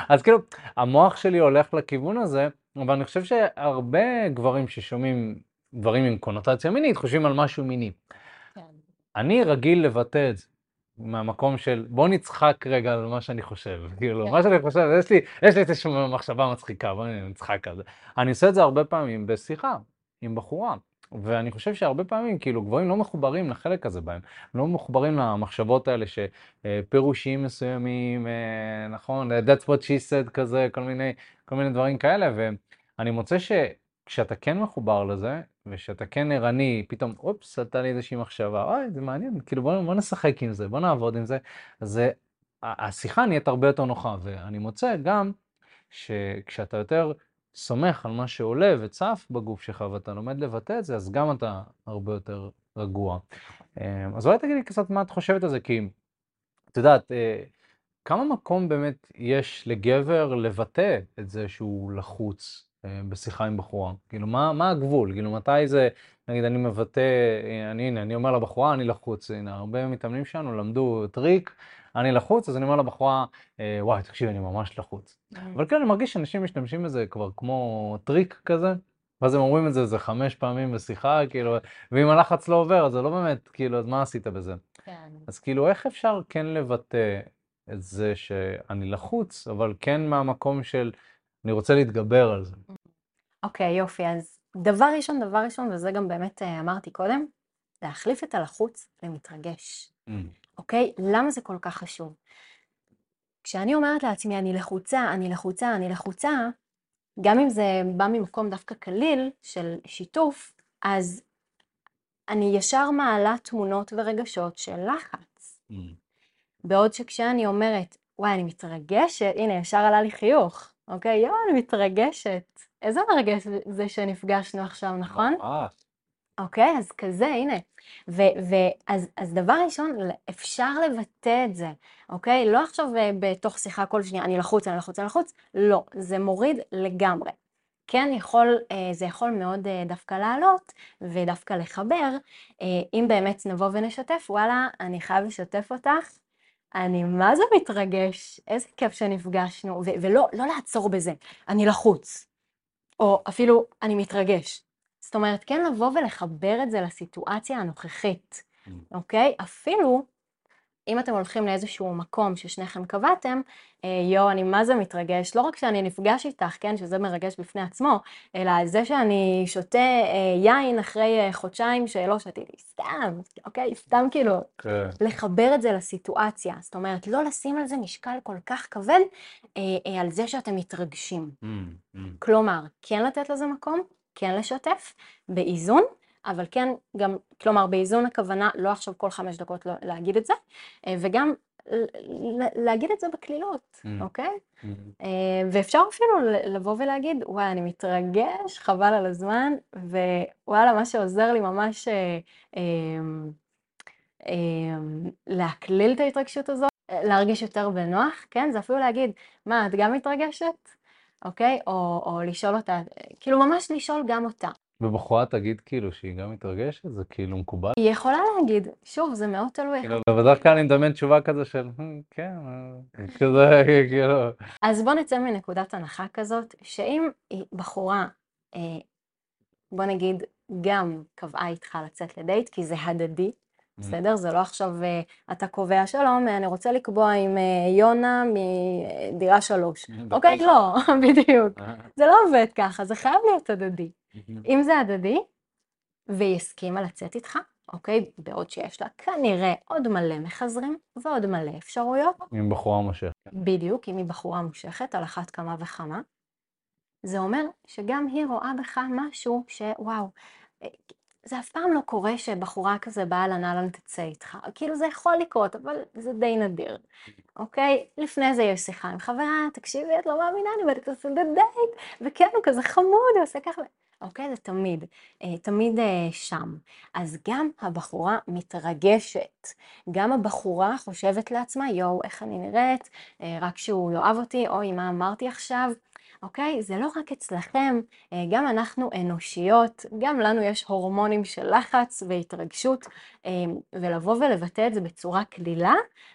אז כאילו המוח שלי הולך לכיוון הזה אבל אני חושב שהרבה גברים ששומעים דברים עם קונוטציה מינית חושבים על משהו מיני. כן. אני רגיל לבטא את זה. מהמקום של בוא נצחק רגע על מה שאני חושב, (laughs) כאילו, כן. מה שאני חושב, יש לי, יש לי איזושהי מחשבה מצחיקה, בוא נצחק על זה. אני עושה את זה הרבה פעמים בשיחה עם בחורה. ואני חושב שהרבה פעמים, כאילו, גברים לא מחוברים לחלק הזה בהם. לא מחוברים למחשבות האלה שפירושים מסוימים, אה, נכון? That's what she said כזה, כל מיני, כל מיני דברים כאלה, ואני מוצא שכשאתה כן מחובר לזה, ושאתה כן ערני, פתאום, אופס, עלתה לי איזושהי מחשבה, אוי, זה מעניין, כאילו, בוא, בוא נשחק עם זה, בוא נעבוד עם זה. אז השיחה נהיית הרבה יותר נוחה, ואני מוצא גם שכשאתה יותר סומך על מה שעולה וצף בגוף שלך ואתה לומד לבטא את זה, אז גם אתה הרבה יותר רגוע. אמ, אז אולי תגידי קצת מה את חושבת על זה, כי את יודעת, אה, כמה מקום באמת יש לגבר לבטא את זה שהוא לחוץ בשיחה עם בחורה? כאילו, מה, מה הגבול? כאילו, מתי זה, נגיד, אני מבטא, אה, אני, הנה, אני אומר לבחורה, אני לחוץ. הנה, הרבה מתאמנים שלנו למדו טריק. אני לחוץ, אז אני אומר לבחורה, אה, וואי, תקשיבי, אני ממש לחוץ. אבל כן, אני מרגיש שאנשים משתמשים בזה כבר כמו טריק כזה, ואז הם אומרים את זה איזה חמש פעמים בשיחה, כאילו, ואם הלחץ לא עובר, אז זה לא באמת, כאילו, אז מה עשית בזה? כן. אז כאילו, איך אפשר כן לבטא את זה שאני לחוץ, אבל כן מהמקום של, אני רוצה להתגבר על זה. אוקיי, okay, יופי, אז דבר ראשון, דבר ראשון, וזה גם באמת אה, אמרתי קודם, להחליף את הלחוץ למתרגש. Mm. אוקיי? למה זה כל כך חשוב? כשאני אומרת לעצמי, אני לחוצה, אני לחוצה, אני לחוצה, גם אם זה בא ממקום דווקא קליל של שיתוף, אז אני ישר מעלה תמונות ורגשות של לחץ. Mm. בעוד שכשאני אומרת, וואי, אני מתרגשת, הנה, ישר עלה לי חיוך, אוקיי? יואו, אני מתרגשת. איזה מרגש זה שנפגשנו עכשיו, נכון? ממש. אוקיי? אז כזה, הנה. ואז אז דבר ראשון, אפשר לבטא את זה, אוקיי? לא עכשיו אה, בתוך שיחה כל שנייה, אני לחוץ, אני לחוץ, אני לחוץ, לא, זה מוריד לגמרי. כן, יכול, אה, זה יכול מאוד אה, דווקא לעלות ודווקא לחבר, אם באמת נבוא ונשתף, וואלה, אני חייב לשתף אותך, אני מה זה מתרגש, איזה כיף שנפגשנו, ולא לא לעצור בזה, אני לחוץ, או אפילו אני מתרגש. זאת אומרת, כן לבוא ולחבר את זה לסיטואציה הנוכחית, mm. אוקיי? אפילו אם אתם הולכים לאיזשהו מקום ששניכם קבעתם, אה, יואו, אני מה זה מתרגש, לא רק שאני נפגש איתך, כן, שזה מרגש בפני עצמו, אלא זה שאני שותה אה, יין אחרי אה, חודשיים שלא שתיתי, סתם, אוקיי? סתם כאילו. כן. לחבר את זה לסיטואציה. זאת אומרת, לא לשים על זה משקל כל כך כבד אה, אה, על זה שאתם מתרגשים. Mm, mm. כלומר, כן לתת לזה מקום, כן לשתף, באיזון, אבל כן גם, כלומר באיזון הכוונה לא עכשיו כל חמש דקות לא, להגיד את זה, אה, וגם להגיד את זה בקלילות, mm. אוקיי? Mm. אה, ואפשר אפילו לבוא ולהגיד, וואי, אני מתרגש, חבל על הזמן, ווואלה, מה שעוזר לי ממש אה, להקליל את ההתרגשות הזאת, להרגיש יותר בנוח, כן? זה אפילו להגיד, מה, את גם מתרגשת? אוקיי? או, או לשאול אותה, כאילו ממש לשאול גם אותה. ובחורה תגיד כאילו שהיא גם מתרגשת? זה כאילו מקובל? היא יכולה להגיד, שוב, זה מאוד תלוי. כאילו, בדרך כלל אני מדמיין תשובה כזה של, כן, (laughs) כזה, כאילו. אז בוא נצא מנקודת הנחה כזאת, שאם בחורה, אה, בוא נגיד, גם קבעה איתך לצאת לדייט, כי זה הדדי, בסדר? זה לא עכשיו אה, אתה קובע, שלום, אני רוצה לקבוע עם אה, יונה מדירה שלוש. (laughs) אוקיי? לא, (laughs) בדיוק. זה לא עובד ככה, זה חייב להיות הדדי. אם זה הדדי, והיא הסכימה לצאת איתך, אוקיי? בעוד שיש לה כנראה עוד מלא מחזרים ועוד מלא אפשרויות. אם בחורה מושכת. בדיוק, אם היא בחורה מושכת, על אחת כמה וכמה. זה אומר שגם היא רואה בך משהו שוואו, זה אף פעם לא קורה שבחורה כזה באה לנהלן תצא איתך. כאילו זה יכול לקרות, אבל זה די נדיר, אוקיי? לפני זה יש שיחה עם חברה, תקשיבי, את לא מאמינה, אני בטח עושה דייט, וכן, הוא כזה חמוד, הוא עושה ככה. אוקיי? זה תמיד, אה, תמיד אה, שם. אז גם הבחורה מתרגשת. גם הבחורה חושבת לעצמה, יואו, איך אני נראית, אה, רק שהוא יאהב אותי, אוי, מה אמרתי עכשיו? אוקיי? זה לא רק אצלכם, אה, גם אנחנו אנושיות, גם לנו יש הורמונים של לחץ והתרגשות, אה, ולבוא ולבטא את זה בצורה קלילה,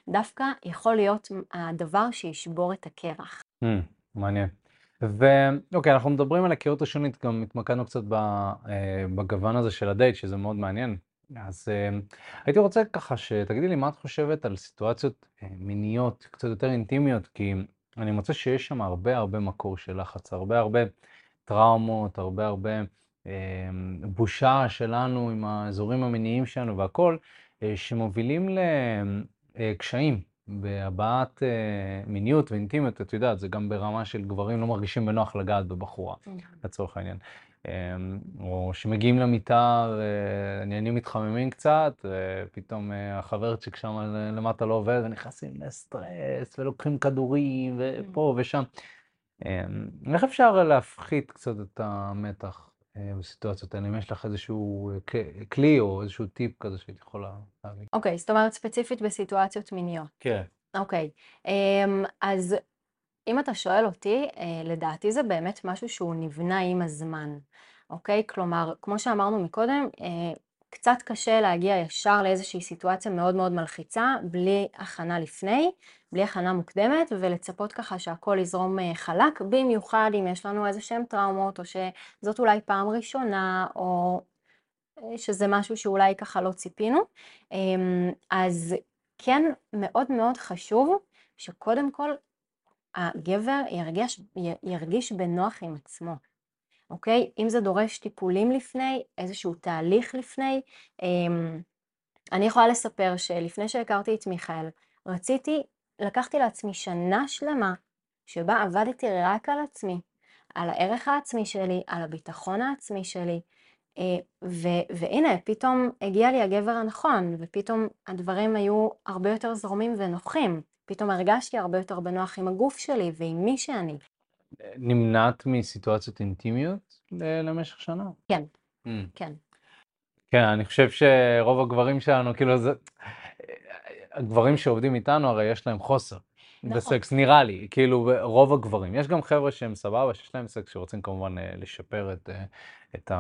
דווקא יכול להיות הדבר שישבור את הקרח. Mm, מעניין. ואוקיי, אנחנו מדברים על היכרות ראשונית, גם התמקדנו קצת אה, בגוון הזה של הדייט, שזה מאוד מעניין. אז הייתי רוצה ככה שתגידי לי מה את חושבת על סיטואציות מיניות קצת יותר אינטימיות, כי אני מוצא שיש שם הרבה הרבה מקור של לחץ, הרבה הרבה טראומות, הרבה הרבה בושה שלנו עם האזורים המיניים שלנו והכול, שמובילים לקשיים בהבעת מיניות ואינטימיות, את יודעת, זה גם ברמה של גברים לא מרגישים בנוח לגעת בבחורה, לצורך העניין. או שמגיעים למיטה ועניינים מתחממים קצת, ופתאום החברצ'יק שם למטה לא עובד, ונכנסים לסטרס, ולוקחים כדורים, ופה ושם. איך אפשר להפחית קצת את המתח בסיטואציות האלה? אם יש לך איזשהו כלי או איזשהו טיפ כזה שהיית יכולה להביא. אוקיי, זאת אומרת ספציפית בסיטואציות מיניות. כן. אוקיי, אז אם אתה שואל אותי, לדעתי זה באמת משהו שהוא נבנה עם הזמן, אוקיי? כלומר, כמו שאמרנו מקודם, קצת קשה להגיע ישר לאיזושהי סיטואציה מאוד מאוד מלחיצה, בלי הכנה לפני, בלי הכנה מוקדמת, ולצפות ככה שהכל יזרום חלק, במיוחד אם יש לנו איזה שהן טראומות, או שזאת אולי פעם ראשונה, או שזה משהו שאולי ככה לא ציפינו. אז כן, מאוד מאוד חשוב שקודם כל הגבר ירגיש, ירגיש בנוח עם עצמו, אוקיי? אם זה דורש טיפולים לפני, איזשהו תהליך לפני. אני יכולה לספר שלפני שהכרתי את מיכאל, רציתי, לקחתי לעצמי שנה שלמה שבה עבדתי רק על עצמי, על הערך העצמי שלי, על הביטחון העצמי שלי, והנה, פתאום הגיע לי הגבר הנכון, ופתאום הדברים היו הרבה יותר זורמים ונוחים. פתאום הרגשתי הרבה יותר בנוח עם הגוף שלי ועם מי שאני. נמנעת מסיטואציות אינטימיות למשך שנה? כן, כן. כן, אני חושב שרוב הגברים שלנו, כאילו, זה... הגברים שעובדים איתנו, הרי יש להם חוסר. נכון. בסקס, נראה לי, כאילו רוב הגברים. יש גם חבר'ה שהם סבבה, שיש להם סקס, שרוצים כמובן לשפר את, את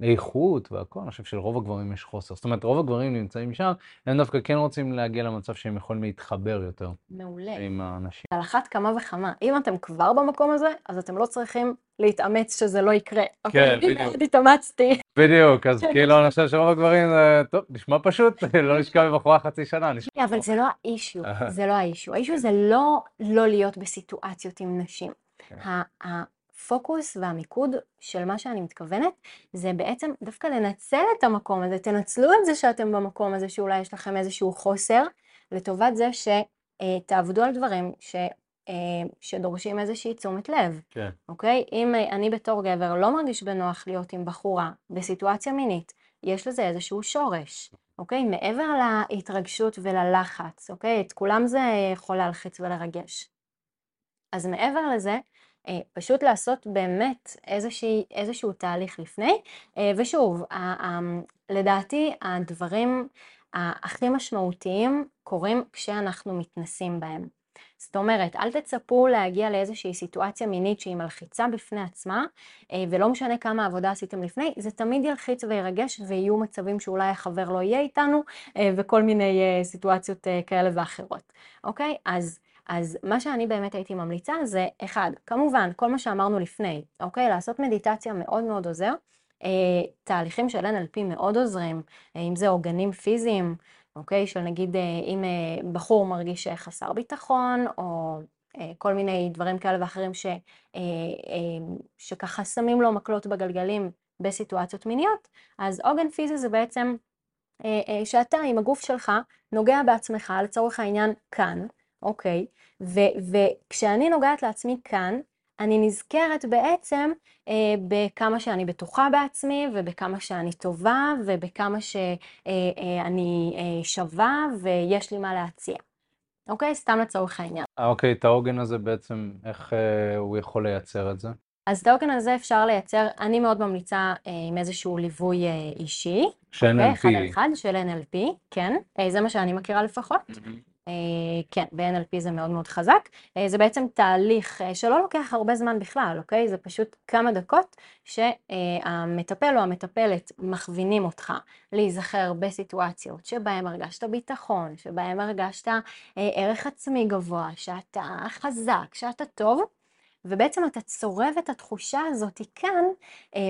האיכות והכל, אני חושב שלרוב הגברים יש חוסר. זאת אומרת, רוב הגברים נמצאים שם, הם דווקא כן רוצים להגיע למצב שהם יכולים להתחבר יותר. מעולה. עם האנשים. על אחת כמה וכמה. אם אתם כבר במקום הזה, אז אתם לא צריכים להתאמץ שזה לא יקרה. כן? בדיוק. מאוד התאמצתי. בדיוק, אז כאילו אני חושב שרוב הגברים זה, טוב, נשמע פשוט, (laughs) לא נשכב עם בחורה חצי שנה, נשמע... אבל זה לא האישיו, זה לא האישיו. האישיו זה לא לא להיות בסיטואציות עם נשים. הפוקוס והמיקוד של מה שאני מתכוונת, זה בעצם דווקא לנצל את המקום הזה, תנצלו את זה שאתם במקום הזה, שאולי יש לכם איזשהו חוסר, לטובת זה שתעבדו על דברים ש... שדורשים איזושהי תשומת לב, כן. אוקיי? אם אני בתור גבר לא מרגיש בנוח להיות עם בחורה בסיטואציה מינית, יש לזה איזשהו שורש, אוקיי? מעבר להתרגשות וללחץ, אוקיי? את כולם זה יכול להלחיץ ולרגש. אז מעבר לזה, פשוט לעשות באמת איזושהי, איזשהו תהליך לפני, ושוב, לדעתי הדברים הכי משמעותיים קורים כשאנחנו מתנסים בהם. זאת אומרת, אל תצפו להגיע לאיזושהי סיטואציה מינית שהיא מלחיצה בפני עצמה, ולא משנה כמה עבודה עשיתם לפני, זה תמיד ילחיץ וירגש ויהיו מצבים שאולי החבר לא יהיה איתנו, וכל מיני סיטואציות כאלה ואחרות, אוקיי? אז... אז מה שאני באמת הייתי ממליצה זה, אחד, כמובן, כל מה שאמרנו לפני, אוקיי? לעשות מדיטציה מאוד מאוד עוזר. תהליכים של NLP מאוד עוזרים, אם זה עוגנים פיזיים, אוקיי? של נגיד אם בחור מרגיש חסר ביטחון, או כל מיני דברים כאלה ואחרים ש... שככה שמים לו מקלות בגלגלים בסיטואציות מיניות, אז עוגן פיזי זה בעצם שאתה עם הגוף שלך נוגע בעצמך, לצורך העניין כאן, אוקיי? וכשאני נוגעת לעצמי כאן, אני נזכרת בעצם אה, בכמה שאני בטוחה בעצמי, ובכמה שאני טובה, ובכמה שאני אה, שווה, ויש לי מה להציע. אוקיי? סתם לצורך העניין. אוקיי, את העוגן הזה בעצם, איך אה, הוא יכול לייצר את זה? אז את העוגן הזה אפשר לייצר, אני מאוד ממליצה אה, עם איזשהו ליווי אה, אישי. של אוקיי? NLP. אחד על אחד, של NLP, כן. אה, זה מה שאני מכירה לפחות. כן, ב-NLP זה מאוד מאוד חזק. זה בעצם תהליך שלא לוקח הרבה זמן בכלל, אוקיי? זה פשוט כמה דקות שהמטפל או המטפלת מכווינים אותך להיזכר בסיטואציות שבהן הרגשת ביטחון, שבהן הרגשת ערך עצמי גבוה, שאתה חזק, שאתה טוב. ובעצם אתה צורב את התחושה הזאת כאן,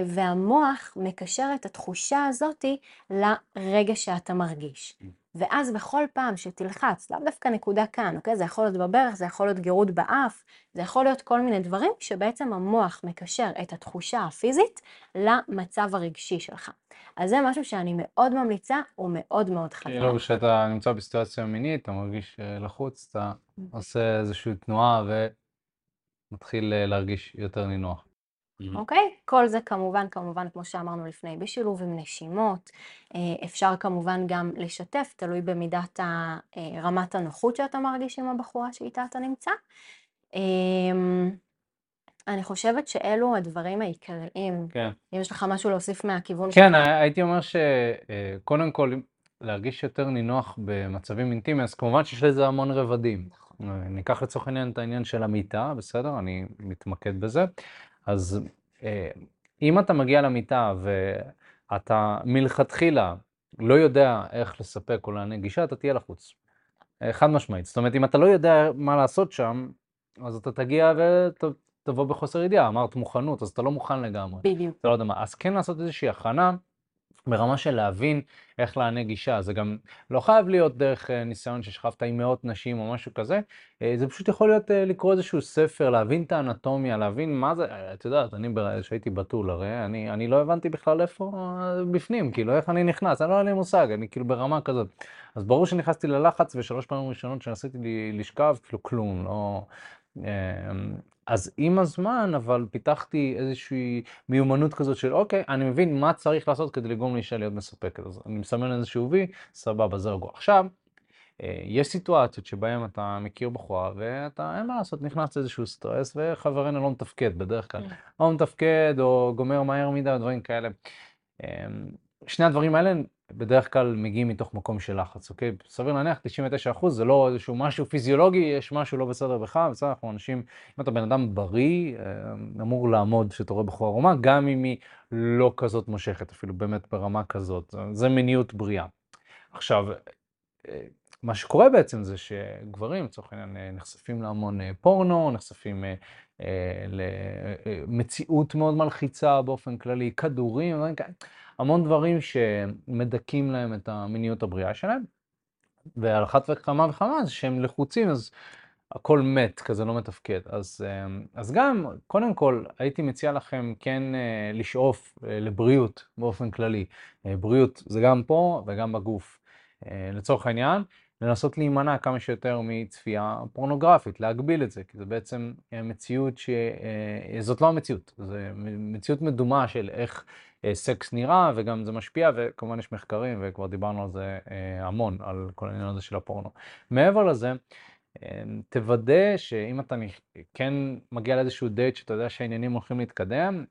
והמוח מקשר את התחושה הזאת לרגע שאתה מרגיש. ואז בכל פעם שתלחץ, לאו דווקא נקודה כאן, אוקיי? זה יכול להיות בברך, זה יכול להיות גירוד באף, זה יכול להיות כל מיני דברים שבעצם המוח מקשר את התחושה הפיזית למצב הרגשי שלך. אז זה משהו שאני מאוד ממליצה, הוא מאוד חזק. כאילו כשאתה נמצא בסיטואציה מינית, אתה מרגיש אה, לחוץ, אתה עושה איזושהי תנועה ומתחיל אה, להרגיש יותר נינוח. אוקיי? כל זה כמובן, כמובן, כמו שאמרנו לפני, בשילוב עם נשימות. אה, אפשר כמובן גם לשתף, תלוי במידת רמת הנוחות שאתה מרגיש עם הבחורה שאיתה אתה נמצא. אמ, אני חושבת שאלו הדברים העיקריים. כן. אם יש לך משהו להוסיף מהכיוון כן, שלך. הייתי אומר שקודם אה, כל, להרגיש יותר נינוח במצבים אינטימיים, אז כמובן שיש לזה המון רבדים. נכון. ניקח לצורך העניין את העניין של המיטה, בסדר? אני מתמקד בזה. אז אה, אם אתה מגיע למיטה ואתה מלכתחילה לא יודע איך לספק או לענה גישה, אתה תהיה לחוץ. אה, חד משמעית. זאת אומרת, אם אתה לא יודע מה לעשות שם, אז אתה תגיע ותבוא בחוסר ידיעה. אמרת מוכנות, אז אתה לא מוכן לגמרי. בדיוק. אתה לא יודע מה. אז כן לעשות איזושהי הכנה ברמה של להבין איך לענה גישה. זה גם לא חייב להיות דרך אה, ניסיון ששכבת עם מאות נשים או משהו כזה, אה, זה פשוט יכול להיות אה, לקרוא איזשהו ספר, להבין את האנטומיה, להבין מה זה, את יודעת, אני כשהייתי בתול הרי, אני, אני לא הבנתי בכלל איפה בפנים, כאילו איך אני נכנס, אני לא היה לי מושג, אני כאילו ברמה כזאת. אז ברור שנכנסתי ללחץ ושלוש פעמים ראשונות שניסיתי לשכב, כאילו כלום, לא... אז עם הזמן, אבל פיתחתי איזושהי מיומנות כזאת של, אוקיי, אני מבין מה צריך לעשות כדי לגרום לאישה להיות מספקת. אז אני מסמן איזשהו וי, סבבה, זה רגוע. עכשיו, אה, יש סיטואציות שבהן אתה מכיר בחורה ואתה, אין מה לעשות, נכנס לאיזשהו סטרס וחברנו לא מתפקד בדרך כלל. כן. לא מתפקד או גומר מהר מדי, דברים כאלה. אמ, שני הדברים האלה בדרך כלל מגיעים מתוך מקום של לחץ, אוקיי? סביר להניח 99% זה לא איזשהו משהו פיזיולוגי, יש משהו לא בסדר בך, בסדר, אנחנו אנשים, אם אתה בן אדם בריא, אה, אמור לעמוד שאתה רואה בחורה רומה, גם אם היא לא כזאת מושכת, אפילו באמת ברמה כזאת, זה מיניות בריאה. עכשיו, אה, מה שקורה בעצם זה שגברים, לצורך העניין, אה, נחשפים להמון פורנו, נחשפים למציאות מאוד מלחיצה באופן כללי, כדורים. המון דברים שמדכאים להם את המיניות הבריאה שלהם, ועל אחת וכמה וכמה זה שהם לחוצים, אז הכל מת, כזה לא מתפקד. אז, אמ, אז גם, קודם כל, הייתי מציע לכם כן אה, לשאוף אה, לבריאות באופן כללי. אה, בריאות זה גם פה וגם בגוף. לצורך העניין, לנסות להימנע כמה שיותר מצפייה פורנוגרפית, להגביל את זה, כי זה בעצם מציאות שזאת לא המציאות, זו מציאות מדומה של איך אה, סקס נראה, וגם זה משפיע, וכמובן יש מחקרים, וכבר דיברנו על זה אה, המון, על כל העניין הזה של הפורנו. מעבר לזה, אה, תוודא שאם אתה כן מגיע לאיזשהו דייט שאתה יודע שהעניינים הולכים להתקדם,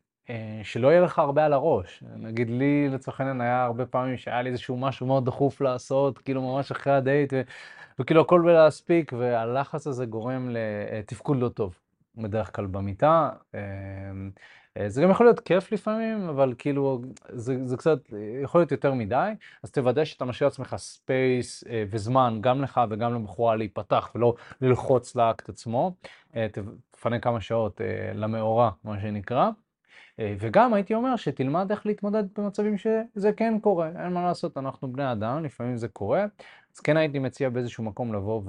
שלא יהיה לך הרבה על הראש. נגיד לי, לצורך העניין, היה הרבה פעמים שהיה לי איזשהו משהו מאוד דחוף לעשות, כאילו ממש אחרי הדייט, ו... וכאילו הכל בלהספיק, והלחץ הזה גורם לתפקוד לא טוב, בדרך כלל במיטה. אה, זה גם יכול להיות כיף לפעמים, אבל כאילו זה, זה קצת יכול להיות יותר מדי, אז תוודא שאתה משאיר לעצמך space אה, וזמן גם לך וגם לבחורה להיפתח ולא ללחוץ לאקט עצמו. אה, תפנה כמה שעות למאורע, מה שנקרא. וגם הייתי אומר שתלמד איך להתמודד במצבים שזה כן קורה, אין מה לעשות, אנחנו בני אדם, לפעמים זה קורה. אז כן הייתי מציע באיזשהו מקום לבוא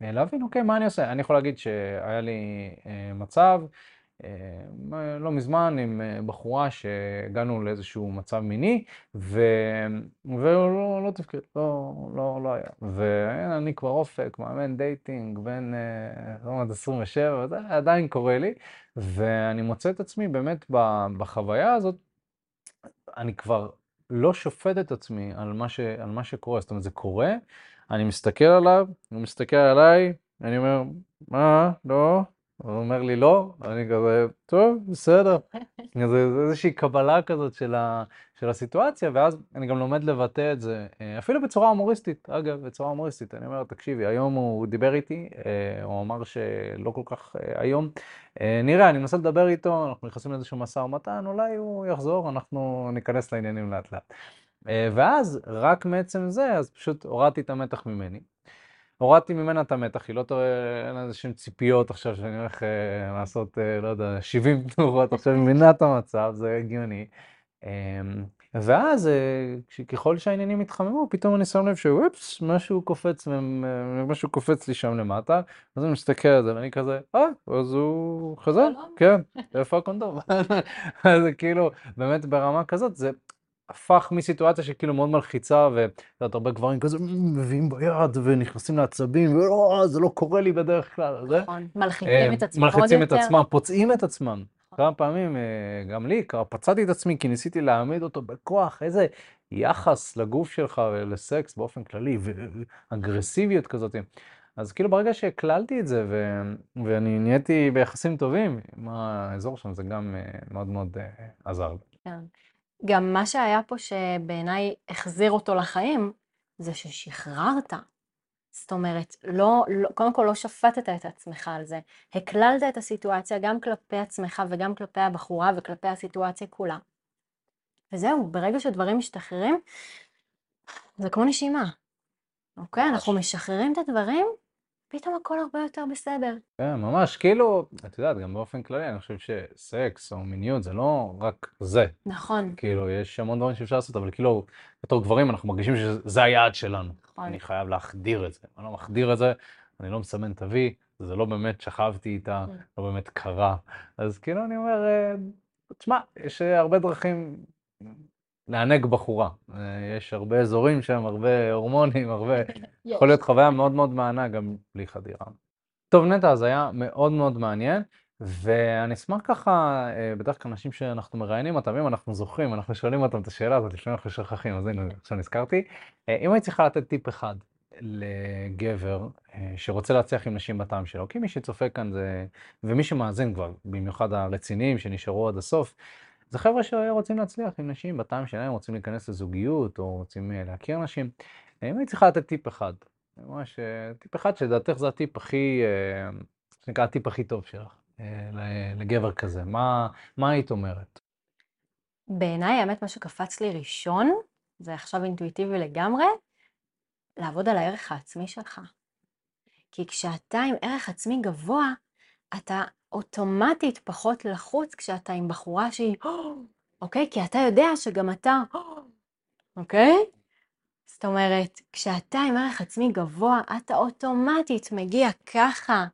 ולהבין, אוקיי, מה אני עושה? אני יכול להגיד שהיה לי מצב, אה, לא מזמן עם אה, בחורה שהגענו לאיזשהו מצב מיני, ו... והוא לא, לא תפקד, לא, לא, לא היה. ואני כבר אופק, מאמן דייטינג, בן אה, עד 27, זה עדיין קורה לי, ואני מוצא את עצמי באמת בחוויה הזאת, אני כבר לא שופט את עצמי על מה, ש... על מה שקורה, זאת אומרת, זה קורה, אני מסתכל עליו, הוא מסתכל עליי, אני אומר, מה, לא, הוא אומר לי לא, אני כזה, טוב, בסדר. (laughs) זה איזושהי קבלה כזאת של, ה, של הסיטואציה, ואז אני גם לומד לבטא את זה, אה, אפילו בצורה הומוריסטית, אגב, בצורה הומוריסטית. אני אומר, תקשיבי, היום הוא דיבר איתי, אה, הוא אמר שלא כל כך אה, היום. נראה, אני מנסה לדבר איתו, אנחנו נכנסים לאיזשהו משא ומתן, אולי הוא יחזור, אנחנו ניכנס לעניינים לאט לאט. ואז, רק מעצם זה, אז פשוט הורדתי את המתח ממני. הורדתי ממנה את המתח, היא לא טועה, אין איזה שהן ציפיות עכשיו שאני הולך אה, לעשות, אה, לא יודע, 70 תנורות, עכשיו היא מבינה את המצב, זה הגיוני. אה, ואז ככל שהעניינים התחממו, פתאום אני שם לב שאופס, משהו קופץ, משהו קופץ לי שם למטה, אז אני מסתכל על זה ואני כזה, אה, אז הוא חזר, כן, איפה הקונדום? (laughs) אז כאילו, באמת ברמה כזאת, זה הפך מסיטואציה שכאילו מאוד מלחיצה, ואת יודעת, הרבה גברים כזה מביאים ביד ונכנסים לעצבים, ולא, זה לא קורה לי בדרך כלל. נכון, מלחיצים את עצמם עוד יותר. מלחיצים את עצמם, פוצעים את עצמם. כמה פעמים, גם לי, פצעתי את עצמי כי ניסיתי להעמיד אותו בכוח, איזה יחס לגוף שלך ולסקס באופן כללי, ואגרסיביות כזאת. אז כאילו ברגע שהקללתי את זה, ו... ואני נהייתי ביחסים טובים עם האזור שם, זה גם מאוד מאוד עזר. כן. גם מה שהיה פה שבעיניי החזיר אותו לחיים, זה ששחררת. זאת אומרת, לא, לא, קודם כל לא שפטת את עצמך על זה, הקללת את הסיטואציה גם כלפי עצמך וגם כלפי הבחורה וכלפי הסיטואציה כולה. וזהו, ברגע שדברים משתחררים, זה כמו נשימה, אוקיי? אנחנו משחררים את הדברים, פתאום הכל הרבה יותר בסדר. כן, ממש, כאילו, את יודעת, גם באופן כללי, אני חושב שסקס או מיניות זה לא רק זה. נכון. כאילו, יש המון דברים שאפשר לעשות, אבל כאילו, בתור גברים אנחנו מרגישים שזה היעד שלנו. נכון. אני חייב להחדיר את זה. אני לא מחדיר את זה, אני לא מסמן את ה-V, זה לא באמת שכבתי איתה, כן. לא באמת קרה. אז כאילו, אני אומר, אה, תשמע, יש אה, הרבה דרכים לענג בחורה. אה, יש הרבה אזורים שם, הרבה הורמונים, הרבה... (laughs) יכול להיות חוויה מאוד מאוד מענה גם בלי חדירה. טוב, נטע, אז היה מאוד מאוד מעניין, ואני אשמח ככה, אה, בדרך כלל אנשים שאנחנו מראיינים אותם, אם אנחנו זוכרים, אנחנו שואלים אותם את השאלה הזאת, לפעמים אנחנו שוכחים, אז הנה, עכשיו נזכרתי. אה, אם היית צריכה לתת טיפ אחד לגבר שרוצה להצליח עם נשים בטעם שלו, כי מי שצופה כאן זה, ומי שמאזין כבר, במיוחד הרציניים שנשארו עד הסוף, זה חבר'ה שרוצים להצליח עם נשים בטעם שלהם, רוצים להיכנס לזוגיות, או רוצים אה, להכיר נשים. אם היית צריכה לתת טיפ אחד, ממש אה, טיפ אחד שלדעתך זה הטיפ הכי, אה, שנקרא הטיפ הכי טוב שלך, לגבר כזה, מה, מה היית אומרת? בעיניי, האמת, מה שקפץ לי ראשון, זה עכשיו אינטואיטיבי לגמרי, לעבוד על הערך העצמי שלך. כי כשאתה עם ערך עצמי גבוה, אתה אוטומטית פחות לחוץ כשאתה עם בחורה שהיא, (gasps) אוקיי? כי אתה יודע שגם אתה, (gasps) אוקיי? זאת אומרת, כשאתה עם ערך עצמי גבוה, אתה אוטומטית מגיע ככה,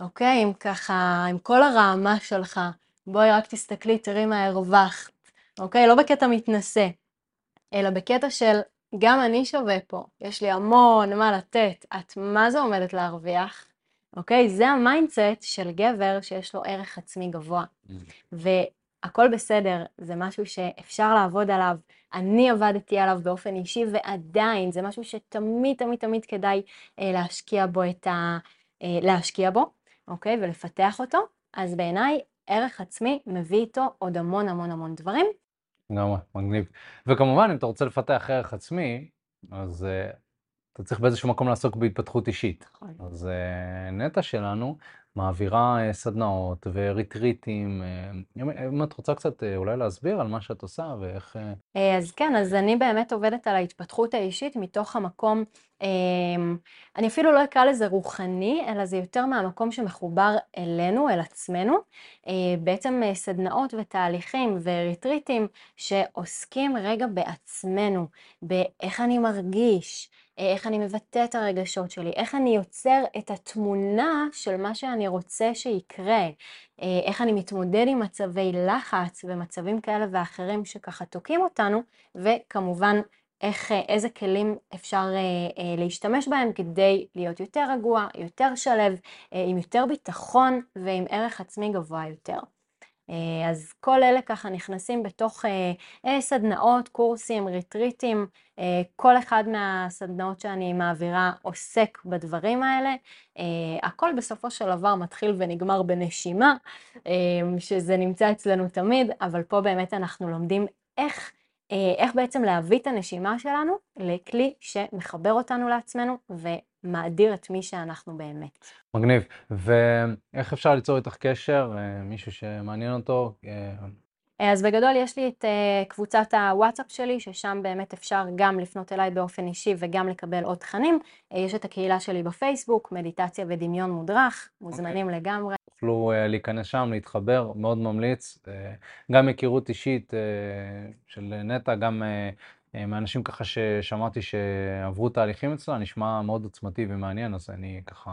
אוקיי? עם ככה, עם כל הרעמה שלך. בואי רק תסתכלי, תראי מה הרווחת, אוקיי? לא בקטע מתנשא, אלא בקטע של גם אני שווה פה, יש לי המון מה לתת, את מזה עומדת להרוויח? אוקיי? זה ה mindset של גבר שיש לו ערך עצמי גבוה. Mm. והכל בסדר, זה משהו שאפשר לעבוד עליו. אני עבדתי עליו באופן אישי, ועדיין זה משהו שתמיד תמיד תמיד כדאי אה, להשקיע בו את ה... אה, להשקיע בו, אוקיי? ולפתח אותו. אז בעיניי, ערך עצמי מביא איתו עוד המון המון המון דברים. לגמרי, מגניב. וכמובן, אם אתה רוצה לפתח ערך עצמי, אז uh, אתה צריך באיזשהו מקום לעסוק בהתפתחות אישית. נכון. אז אה, נטע שלנו מעבירה אה, סדנאות וריטריטים. אה, אם את רוצה קצת אולי להסביר על מה שאת עושה ואיך... אז כן, אז אני באמת עובדת על ההתפתחות האישית מתוך המקום, אני אפילו לא אקרא לזה רוחני, אלא זה יותר מהמקום שמחובר אלינו, אל עצמנו. בעצם סדנאות ותהליכים וריטריטים שעוסקים רגע בעצמנו, באיך אני מרגיש. איך אני מבטא את הרגשות שלי, איך אני יוצר את התמונה של מה שאני רוצה שיקרה, אה, איך אני מתמודד עם מצבי לחץ ומצבים כאלה ואחרים שככה תוקעים אותנו, וכמובן איך, אה, איזה כלים אפשר אה, להשתמש בהם כדי להיות יותר רגוע, יותר שלב, עם יותר ביטחון ועם ערך עצמי גבוה יותר. אה, אז כל אלה ככה נכנסים בתוך אה, אה, סדנאות, קורסים, ריטריטים, כל אחד מהסדנאות שאני מעבירה עוסק בדברים האלה. הכל בסופו של דבר מתחיל ונגמר בנשימה, שזה נמצא אצלנו תמיד, אבל פה באמת אנחנו לומדים איך איך בעצם להביא את הנשימה שלנו לכלי שמחבר אותנו לעצמנו ומאדיר את מי שאנחנו באמת. מגניב. ואיך אפשר ליצור איתך קשר? אה, מישהו שמעניין אותו? אה, אז בגדול יש לי את uh, קבוצת הוואטסאפ שלי, ששם באמת אפשר גם לפנות אליי באופן אישי וגם לקבל עוד תכנים. Uh, יש את הקהילה שלי בפייסבוק, מדיטציה ודמיון מודרך, מוזמנים okay. לגמרי. תוכלו להיכנס שם, להתחבר, מאוד ממליץ. גם היכרות אישית של נטע, גם מאנשים ככה ששמעתי שעברו תהליכים אצלו, נשמע מאוד עוצמתי ומעניין, אז אני ככה